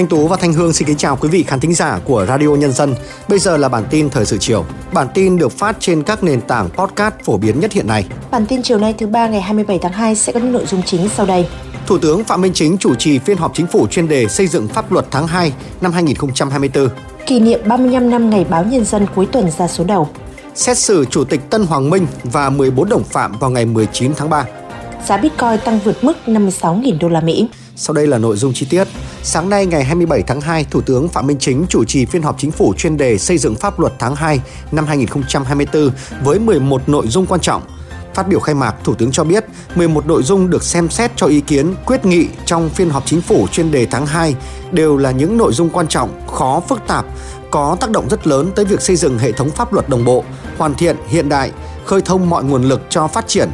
Thanh Tú và Thanh Hương xin kính chào quý vị khán thính giả của Radio Nhân dân. Bây giờ là bản tin thời sự chiều. Bản tin được phát trên các nền tảng podcast phổ biến nhất hiện nay. Bản tin chiều nay thứ ba ngày 27 tháng 2 sẽ có những nội dung chính sau đây. Thủ tướng Phạm Minh Chính chủ trì phiên họp chính phủ chuyên đề xây dựng pháp luật tháng 2 năm 2024. Kỷ niệm 35 năm ngày báo Nhân dân cuối tuần ra số đầu. Xét xử Chủ tịch Tân Hoàng Minh và 14 đồng phạm vào ngày 19 tháng 3. Giá Bitcoin tăng vượt mức 56.000 đô la Mỹ. Sau đây là nội dung chi tiết. Sáng nay ngày 27 tháng 2, Thủ tướng Phạm Minh Chính chủ trì phiên họp chính phủ chuyên đề xây dựng pháp luật tháng 2 năm 2024 với 11 nội dung quan trọng. Phát biểu khai mạc, Thủ tướng cho biết 11 nội dung được xem xét cho ý kiến quyết nghị trong phiên họp chính phủ chuyên đề tháng 2 đều là những nội dung quan trọng, khó phức tạp, có tác động rất lớn tới việc xây dựng hệ thống pháp luật đồng bộ, hoàn thiện, hiện đại, khơi thông mọi nguồn lực cho phát triển.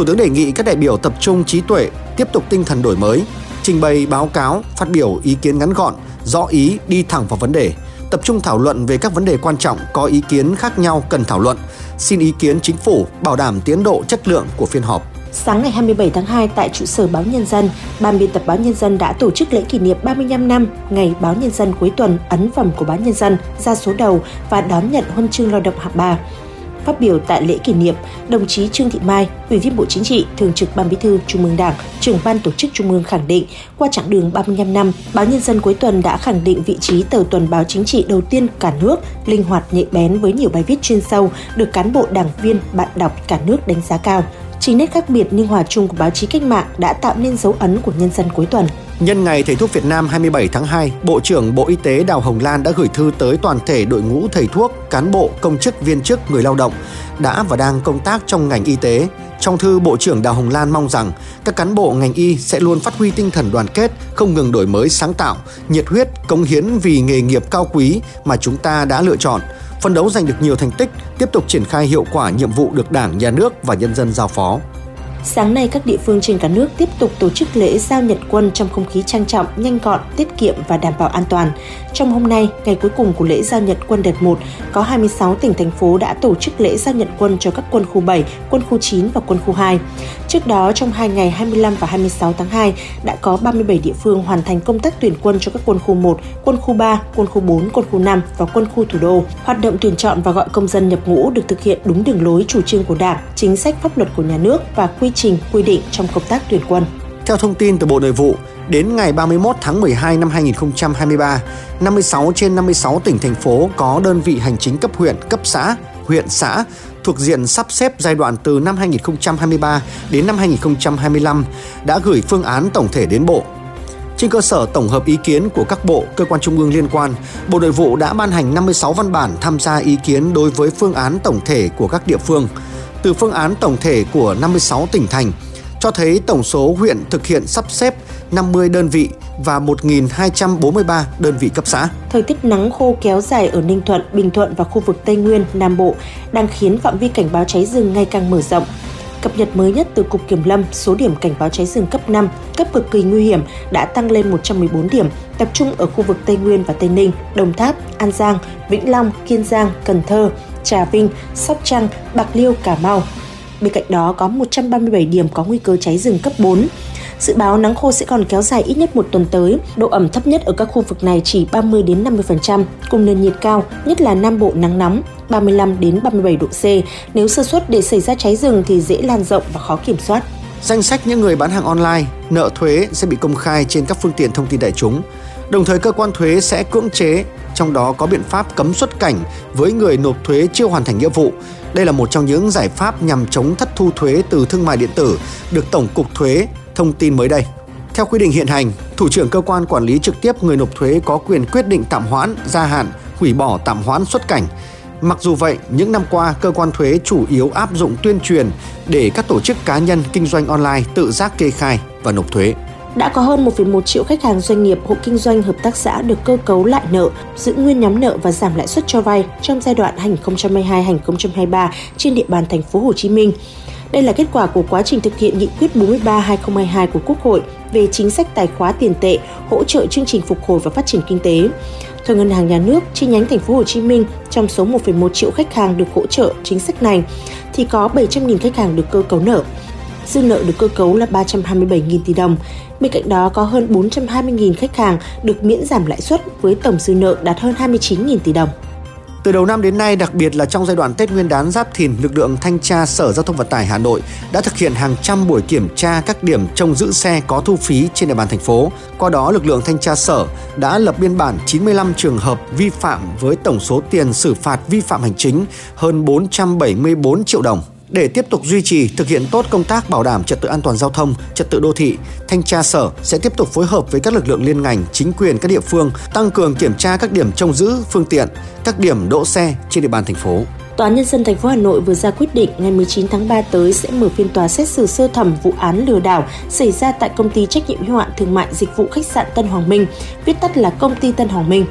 Thủ tướng đề nghị các đại biểu tập trung trí tuệ, tiếp tục tinh thần đổi mới, trình bày báo cáo, phát biểu ý kiến ngắn gọn, rõ ý, đi thẳng vào vấn đề, tập trung thảo luận về các vấn đề quan trọng có ý kiến khác nhau cần thảo luận, xin ý kiến chính phủ bảo đảm tiến độ chất lượng của phiên họp. Sáng ngày 27 tháng 2 tại trụ sở Báo Nhân dân, Ban biên tập Báo Nhân dân đã tổ chức lễ kỷ niệm 35 năm ngày Báo Nhân dân cuối tuần ấn phẩm của Báo Nhân dân ra số đầu và đón nhận huân chương lao động hạng 3. Phát biểu tại lễ kỷ niệm, đồng chí Trương Thị Mai, Ủy viên Bộ Chính trị, Thường trực Ban Bí thư Trung ương Đảng, trưởng ban tổ chức Trung ương khẳng định, qua chặng đường 35 năm, Báo Nhân dân cuối tuần đã khẳng định vị trí tờ tuần báo chính trị đầu tiên cả nước, linh hoạt nhạy bén với nhiều bài viết chuyên sâu, được cán bộ đảng viên, bạn đọc cả nước đánh giá cao. Chính nét khác biệt nhưng hòa chung của báo chí cách mạng đã tạo nên dấu ấn của nhân dân cuối tuần. Nhân ngày Thầy thuốc Việt Nam 27 tháng 2, Bộ trưởng Bộ Y tế Đào Hồng Lan đã gửi thư tới toàn thể đội ngũ thầy thuốc, cán bộ, công chức, viên chức, người lao động đã và đang công tác trong ngành y tế. Trong thư, Bộ trưởng Đào Hồng Lan mong rằng các cán bộ ngành y sẽ luôn phát huy tinh thần đoàn kết, không ngừng đổi mới sáng tạo, nhiệt huyết, cống hiến vì nghề nghiệp cao quý mà chúng ta đã lựa chọn, phân đấu giành được nhiều thành tích, tiếp tục triển khai hiệu quả nhiệm vụ được Đảng, Nhà nước và nhân dân giao phó. Sáng nay, các địa phương trên cả nước tiếp tục tổ chức lễ giao nhận quân trong không khí trang trọng, nhanh gọn, tiết kiệm và đảm bảo an toàn. Trong hôm nay, ngày cuối cùng của lễ giao nhận quân đợt 1, có 26 tỉnh thành phố đã tổ chức lễ giao nhận quân cho các quân khu 7, quân khu 9 và quân khu 2. Trước đó, trong hai ngày 25 và 26 tháng 2, đã có 37 địa phương hoàn thành công tác tuyển quân cho các quân khu 1, quân khu 3, quân khu 4, quân khu 5 và quân khu thủ đô. Hoạt động tuyển chọn và gọi công dân nhập ngũ được thực hiện đúng đường lối chủ trương của Đảng, chính sách pháp luật của nhà nước và quy trình quy định trong công tác tuyển quân. Theo thông tin từ Bộ Nội vụ, đến ngày 31 tháng 12 năm 2023, 56 trên 56 tỉnh thành phố có đơn vị hành chính cấp huyện, cấp xã, huyện xã thuộc diện sắp xếp giai đoạn từ năm 2023 đến năm 2025 đã gửi phương án tổng thể đến Bộ. Trên cơ sở tổng hợp ý kiến của các bộ, cơ quan trung ương liên quan, Bộ Nội vụ đã ban hành 56 văn bản tham gia ý kiến đối với phương án tổng thể của các địa phương. Từ phương án tổng thể của 56 tỉnh thành, cho thấy tổng số huyện thực hiện sắp xếp 50 đơn vị và 1.243 đơn vị cấp xã. Thời tiết nắng khô kéo dài ở Ninh Thuận, Bình Thuận và khu vực Tây Nguyên, Nam Bộ đang khiến phạm vi cảnh báo cháy rừng ngày càng mở rộng. Cập nhật mới nhất từ Cục Kiểm lâm, số điểm cảnh báo cháy rừng cấp 5, cấp cực kỳ nguy hiểm đã tăng lên 114 điểm, tập trung ở khu vực Tây Nguyên và Tây Ninh, Đồng Tháp, An Giang, Vĩnh Long, Kiên Giang, Cần Thơ, Trà Vinh, Sóc Trăng, Bạc Liêu, Cà Mau. Bên cạnh đó có 137 điểm có nguy cơ cháy rừng cấp 4. Dự báo nắng khô sẽ còn kéo dài ít nhất một tuần tới. Độ ẩm thấp nhất ở các khu vực này chỉ 30 đến 50%, cùng nền nhiệt cao, nhất là Nam Bộ nắng nóng, 35 đến 37 độ C. Nếu sơ suất để xảy ra cháy rừng thì dễ lan rộng và khó kiểm soát. Danh sách những người bán hàng online, nợ thuế sẽ bị công khai trên các phương tiện thông tin đại chúng. Đồng thời cơ quan thuế sẽ cưỡng chế, trong đó có biện pháp cấm xuất cảnh với người nộp thuế chưa hoàn thành nghĩa vụ. Đây là một trong những giải pháp nhằm chống thất thu thuế từ thương mại điện tử được Tổng cục Thuế thông tin mới đây. Theo quy định hiện hành, thủ trưởng cơ quan quản lý trực tiếp người nộp thuế có quyền quyết định tạm hoãn, gia hạn, hủy bỏ tạm hoãn xuất cảnh. Mặc dù vậy, những năm qua, cơ quan thuế chủ yếu áp dụng tuyên truyền để các tổ chức cá nhân kinh doanh online tự giác kê khai và nộp thuế. Đã có hơn 1,1 triệu khách hàng doanh nghiệp, hộ kinh doanh, hợp tác xã được cơ cấu lại nợ, giữ nguyên nhóm nợ và giảm lãi suất cho vay trong giai đoạn 2022-2023 trên địa bàn thành phố Hồ Chí Minh. Đây là kết quả của quá trình thực hiện nghị quyết 43/2022 của Quốc hội về chính sách tài khóa tiền tệ, hỗ trợ chương trình phục hồi và phát triển kinh tế. Theo Ngân hàng Nhà nước, chi nhánh thành phố Hồ Chí Minh, trong số 1,1 triệu khách hàng được hỗ trợ chính sách này thì có 700.000 khách hàng được cơ cấu nợ. dư nợ được cơ cấu là 327.000 tỷ đồng. Bên cạnh đó có hơn 420.000 khách hàng được miễn giảm lãi suất với tổng dư nợ đạt hơn 29.000 tỷ đồng. Từ đầu năm đến nay, đặc biệt là trong giai đoạn Tết Nguyên đán Giáp Thìn, lực lượng thanh tra Sở Giao thông Vận tải Hà Nội đã thực hiện hàng trăm buổi kiểm tra các điểm trông giữ xe có thu phí trên địa bàn thành phố. Qua đó, lực lượng thanh tra Sở đã lập biên bản 95 trường hợp vi phạm với tổng số tiền xử phạt vi phạm hành chính hơn 474 triệu đồng. Để tiếp tục duy trì thực hiện tốt công tác bảo đảm trật tự an toàn giao thông, trật tự đô thị, thanh tra sở sẽ tiếp tục phối hợp với các lực lượng liên ngành, chính quyền các địa phương tăng cường kiểm tra các điểm trông giữ phương tiện, các điểm đỗ xe trên địa bàn thành phố. Tòa án nhân dân thành phố Hà Nội vừa ra quyết định ngày 19 tháng 3 tới sẽ mở phiên tòa xét xử sơ thẩm vụ án lừa đảo xảy ra tại công ty trách nhiệm hữu hạn thương mại dịch vụ khách sạn Tân Hoàng Minh, viết tắt là công ty Tân Hoàng Minh.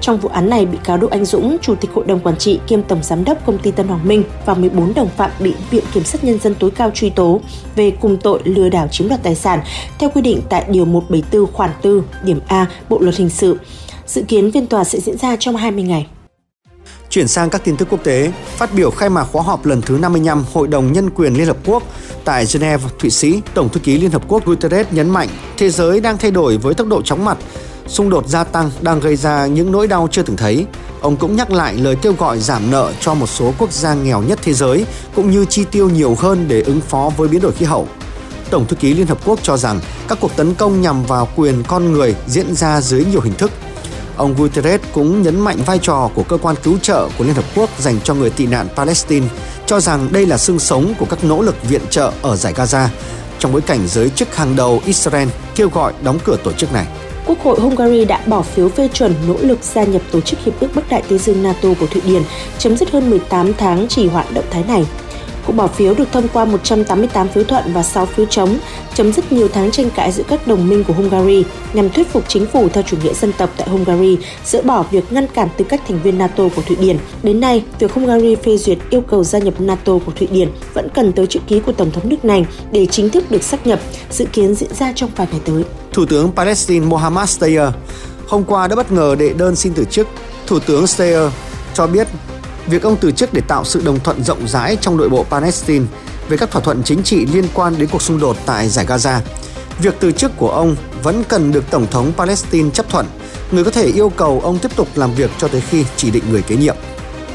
Trong vụ án này, bị cáo Đỗ Anh Dũng, Chủ tịch Hội đồng Quản trị kiêm Tổng Giám đốc Công ty Tân Hoàng Minh và 14 đồng phạm bị Viện Kiểm sát Nhân dân tối cao truy tố về cùng tội lừa đảo chiếm đoạt tài sản theo quy định tại Điều 174 khoản 4, điểm A Bộ Luật Hình sự. Dự kiến phiên tòa sẽ diễn ra trong 20 ngày. Chuyển sang các tin tức quốc tế, phát biểu khai mạc khóa họp lần thứ 55 Hội đồng Nhân quyền Liên Hợp Quốc tại Geneva, Thụy Sĩ, Tổng thư ký Liên Hợp Quốc Guterres nhấn mạnh thế giới đang thay đổi với tốc độ chóng mặt xung đột gia tăng đang gây ra những nỗi đau chưa từng thấy. Ông cũng nhắc lại lời kêu gọi giảm nợ cho một số quốc gia nghèo nhất thế giới, cũng như chi tiêu nhiều hơn để ứng phó với biến đổi khí hậu. Tổng thư ký Liên Hợp Quốc cho rằng các cuộc tấn công nhằm vào quyền con người diễn ra dưới nhiều hình thức. Ông Guterres cũng nhấn mạnh vai trò của cơ quan cứu trợ của Liên Hợp Quốc dành cho người tị nạn Palestine, cho rằng đây là xương sống của các nỗ lực viện trợ ở giải Gaza, trong bối cảnh giới chức hàng đầu Israel kêu gọi đóng cửa tổ chức này. Quốc hội Hungary đã bỏ phiếu phê chuẩn nỗ lực gia nhập Tổ chức Hiệp ước Bắc Đại Tây Dương NATO của Thụy Điển, chấm dứt hơn 18 tháng trì hoãn động thái này. Cuộc bỏ phiếu được thông qua 188 phiếu thuận và 6 phiếu chống, chấm dứt nhiều tháng tranh cãi giữa các đồng minh của Hungary nhằm thuyết phục chính phủ theo chủ nghĩa dân tộc tại Hungary dỡ bỏ việc ngăn cản tư cách thành viên NATO của Thụy Điển. Đến nay, việc Hungary phê duyệt yêu cầu gia nhập NATO của Thụy Điển vẫn cần tới chữ ký của Tổng thống nước này để chính thức được xác nhập, dự kiến diễn ra trong vài ngày tới. Thủ tướng Palestine Mohammad Steyer hôm qua đã bất ngờ đệ đơn xin từ chức. Thủ tướng Steyer cho biết việc ông từ chức để tạo sự đồng thuận rộng rãi trong nội bộ Palestine về các thỏa thuận chính trị liên quan đến cuộc xung đột tại giải Gaza. Việc từ chức của ông vẫn cần được Tổng thống Palestine chấp thuận, người có thể yêu cầu ông tiếp tục làm việc cho tới khi chỉ định người kế nhiệm.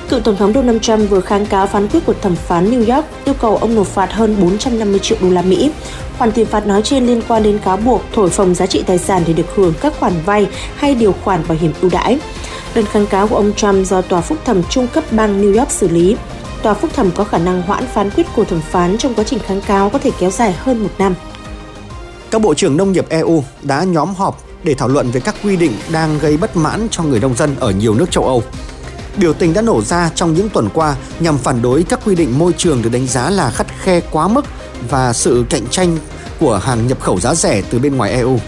Cựu Tổng thống Donald Trump vừa kháng cáo phán quyết của thẩm phán New York yêu cầu ông nộp phạt hơn 450 triệu đô la Mỹ. Khoản tiền phạt nói trên liên quan đến cáo buộc thổi phồng giá trị tài sản để được hưởng các khoản vay hay điều khoản bảo hiểm ưu đãi. Đơn kháng cáo của ông Trump do Tòa phúc thẩm trung cấp bang New York xử lý. Tòa phúc thẩm có khả năng hoãn phán quyết của thẩm phán trong quá trình kháng cáo có thể kéo dài hơn một năm. Các bộ trưởng nông nghiệp EU đã nhóm họp để thảo luận về các quy định đang gây bất mãn cho người nông dân ở nhiều nước châu Âu. Biểu tình đã nổ ra trong những tuần qua nhằm phản đối các quy định môi trường được đánh giá là khắt khe quá mức và sự cạnh tranh của hàng nhập khẩu giá rẻ từ bên ngoài EU.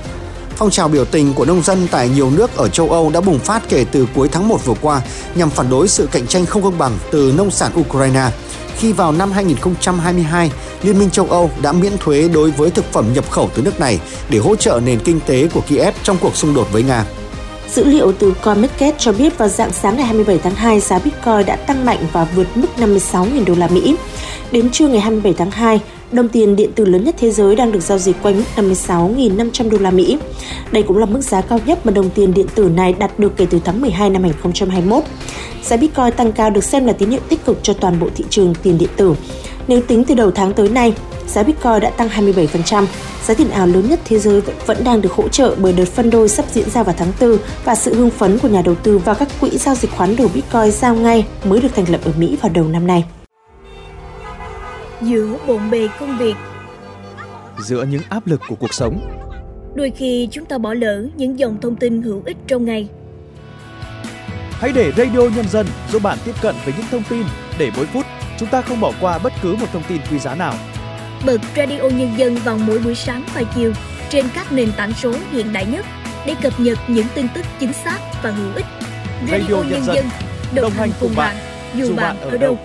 Phong trào biểu tình của nông dân tại nhiều nước ở châu Âu đã bùng phát kể từ cuối tháng 1 vừa qua nhằm phản đối sự cạnh tranh không công bằng từ nông sản Ukraine. Khi vào năm 2022, Liên minh châu Âu đã miễn thuế đối với thực phẩm nhập khẩu từ nước này để hỗ trợ nền kinh tế của Kiev trong cuộc xung đột với Nga. Dữ liệu từ CoinMarket cho biết vào dạng sáng ngày 27 tháng 2, giá Bitcoin đã tăng mạnh và vượt mức 56.000 đô la Mỹ. Đến trưa ngày 27 tháng 2, đồng tiền điện tử lớn nhất thế giới đang được giao dịch quanh mức 56.500 đô la Mỹ. Đây cũng là mức giá cao nhất mà đồng tiền điện tử này đạt được kể từ tháng 12 năm 2021. Giá Bitcoin tăng cao được xem là tín hiệu tích cực cho toàn bộ thị trường tiền điện tử. Nếu tính từ đầu tháng tới nay, giá Bitcoin đã tăng 27%. Giá tiền ảo lớn nhất thế giới vẫn đang được hỗ trợ bởi đợt phân đôi sắp diễn ra vào tháng 4 và sự hưng phấn của nhà đầu tư vào các quỹ giao dịch khoán đổi Bitcoin giao ngay mới được thành lập ở Mỹ vào đầu năm nay. Giữa bộn bề công việc Giữa những áp lực của cuộc sống Đôi khi chúng ta bỏ lỡ những dòng thông tin hữu ích trong ngày Hãy để Radio Nhân dân giúp bạn tiếp cận với những thông tin để mỗi phút chúng ta không bỏ qua bất cứ một thông tin quý giá nào. Bật Radio Nhân dân vào mỗi buổi sáng và chiều trên các nền tảng số hiện đại nhất để cập nhật những tin tức chính xác và hữu ích. Radio, Radio Nhân, Nhân dân đồng, đồng hành cùng bạn, dù bạn ở đâu.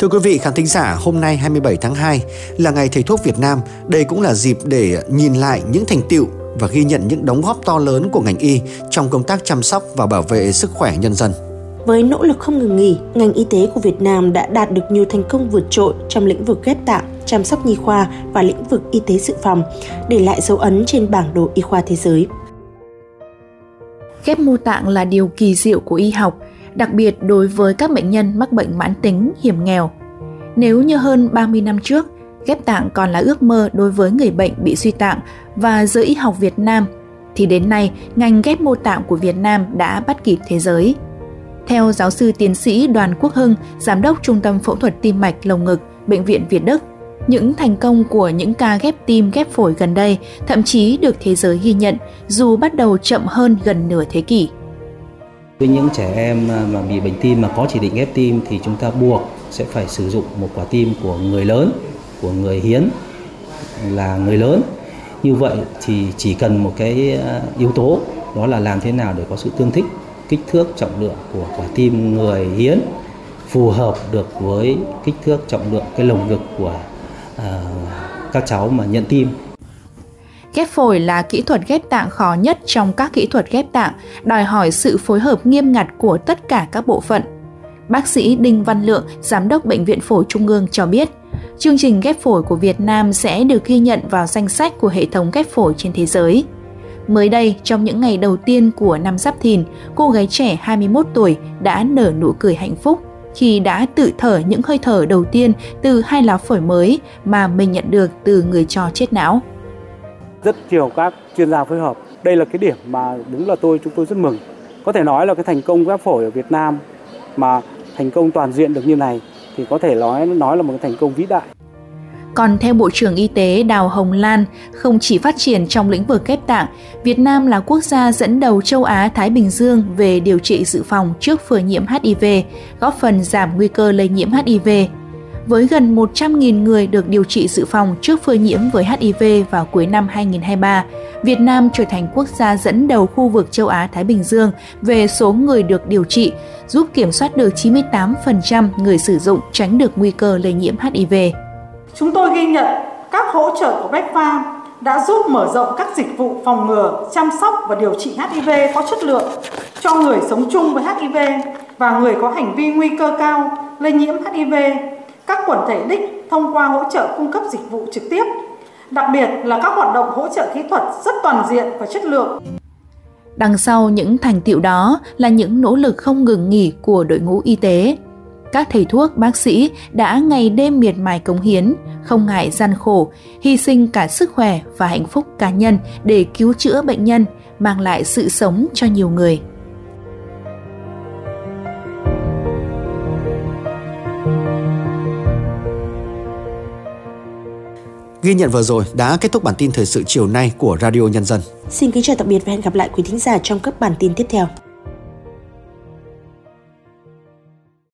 Thưa quý vị khán thính giả, hôm nay 27 tháng 2 là ngày thầy thuốc Việt Nam. Đây cũng là dịp để nhìn lại những thành tựu và ghi nhận những đóng góp to lớn của ngành y trong công tác chăm sóc và bảo vệ sức khỏe nhân dân. Với nỗ lực không ngừng nghỉ, ngành y tế của Việt Nam đã đạt được nhiều thành công vượt trội trong lĩnh vực ghép tạng, chăm sóc nhi khoa và lĩnh vực y tế dự phòng, để lại dấu ấn trên bản đồ y khoa thế giới. Ghép mô tạng là điều kỳ diệu của y học, đặc biệt đối với các bệnh nhân mắc bệnh mãn tính, hiểm nghèo. Nếu như hơn 30 năm trước, ghép tạng còn là ước mơ đối với người bệnh bị suy tạng và giới y học Việt Nam, thì đến nay ngành ghép mô tạng của Việt Nam đã bắt kịp thế giới. Theo giáo sư tiến sĩ Đoàn Quốc Hưng, giám đốc Trung tâm Phẫu thuật Tim mạch lồng ngực, Bệnh viện Việt Đức, những thành công của những ca ghép tim ghép phổi gần đây thậm chí được thế giới ghi nhận dù bắt đầu chậm hơn gần nửa thế kỷ. Với những trẻ em à, mà bị bệnh tim mà có chỉ định ghép tim thì chúng ta buộc sẽ phải sử dụng một quả tim của người lớn, của người hiến là người lớn. Như vậy thì chỉ cần một cái à, yếu tố đó là làm thế nào để có sự tương thích kích thước trọng lượng của quả tim người hiến phù hợp được với kích thước trọng lượng cái lồng ngực của uh, các cháu mà nhận tim Ghép phổi là kỹ thuật ghép tạng khó nhất trong các kỹ thuật ghép tạng, đòi hỏi sự phối hợp nghiêm ngặt của tất cả các bộ phận. Bác sĩ Đinh Văn Lượng, Giám đốc Bệnh viện Phổi Trung ương cho biết, chương trình ghép phổi của Việt Nam sẽ được ghi nhận vào danh sách của hệ thống ghép phổi trên thế giới. Mới đây, trong những ngày đầu tiên của năm Giáp Thìn, cô gái trẻ 21 tuổi đã nở nụ cười hạnh phúc khi đã tự thở những hơi thở đầu tiên từ hai lá phổi mới mà mình nhận được từ người cho chết não. Rất nhiều các chuyên gia phối hợp. Đây là cái điểm mà đúng là tôi chúng tôi rất mừng. Có thể nói là cái thành công ghép phổi ở Việt Nam mà thành công toàn diện được như này thì có thể nói nói là một cái thành công vĩ đại. Còn theo Bộ trưởng Y tế Đào Hồng Lan, không chỉ phát triển trong lĩnh vực ghép tạng, Việt Nam là quốc gia dẫn đầu châu Á-Thái Bình Dương về điều trị dự phòng trước phơi nhiễm HIV, góp phần giảm nguy cơ lây nhiễm HIV. Với gần 100.000 người được điều trị dự phòng trước phơi nhiễm với HIV vào cuối năm 2023, Việt Nam trở thành quốc gia dẫn đầu khu vực châu Á-Thái Bình Dương về số người được điều trị, giúp kiểm soát được 98% người sử dụng tránh được nguy cơ lây nhiễm HIV. Chúng tôi ghi nhận các hỗ trợ của Bách đã giúp mở rộng các dịch vụ phòng ngừa, chăm sóc và điều trị HIV có chất lượng cho người sống chung với HIV và người có hành vi nguy cơ cao lây nhiễm HIV, các quần thể đích thông qua hỗ trợ cung cấp dịch vụ trực tiếp, đặc biệt là các hoạt động hỗ trợ kỹ thuật rất toàn diện và chất lượng. Đằng sau những thành tiệu đó là những nỗ lực không ngừng nghỉ của đội ngũ y tế, các thầy thuốc, bác sĩ đã ngày đêm miệt mài cống hiến, không ngại gian khổ, hy sinh cả sức khỏe và hạnh phúc cá nhân để cứu chữa bệnh nhân, mang lại sự sống cho nhiều người. Ghi nhận vừa rồi đã kết thúc bản tin thời sự chiều nay của Radio Nhân dân. Xin kính chào tạm biệt và hẹn gặp lại quý thính giả trong các bản tin tiếp theo.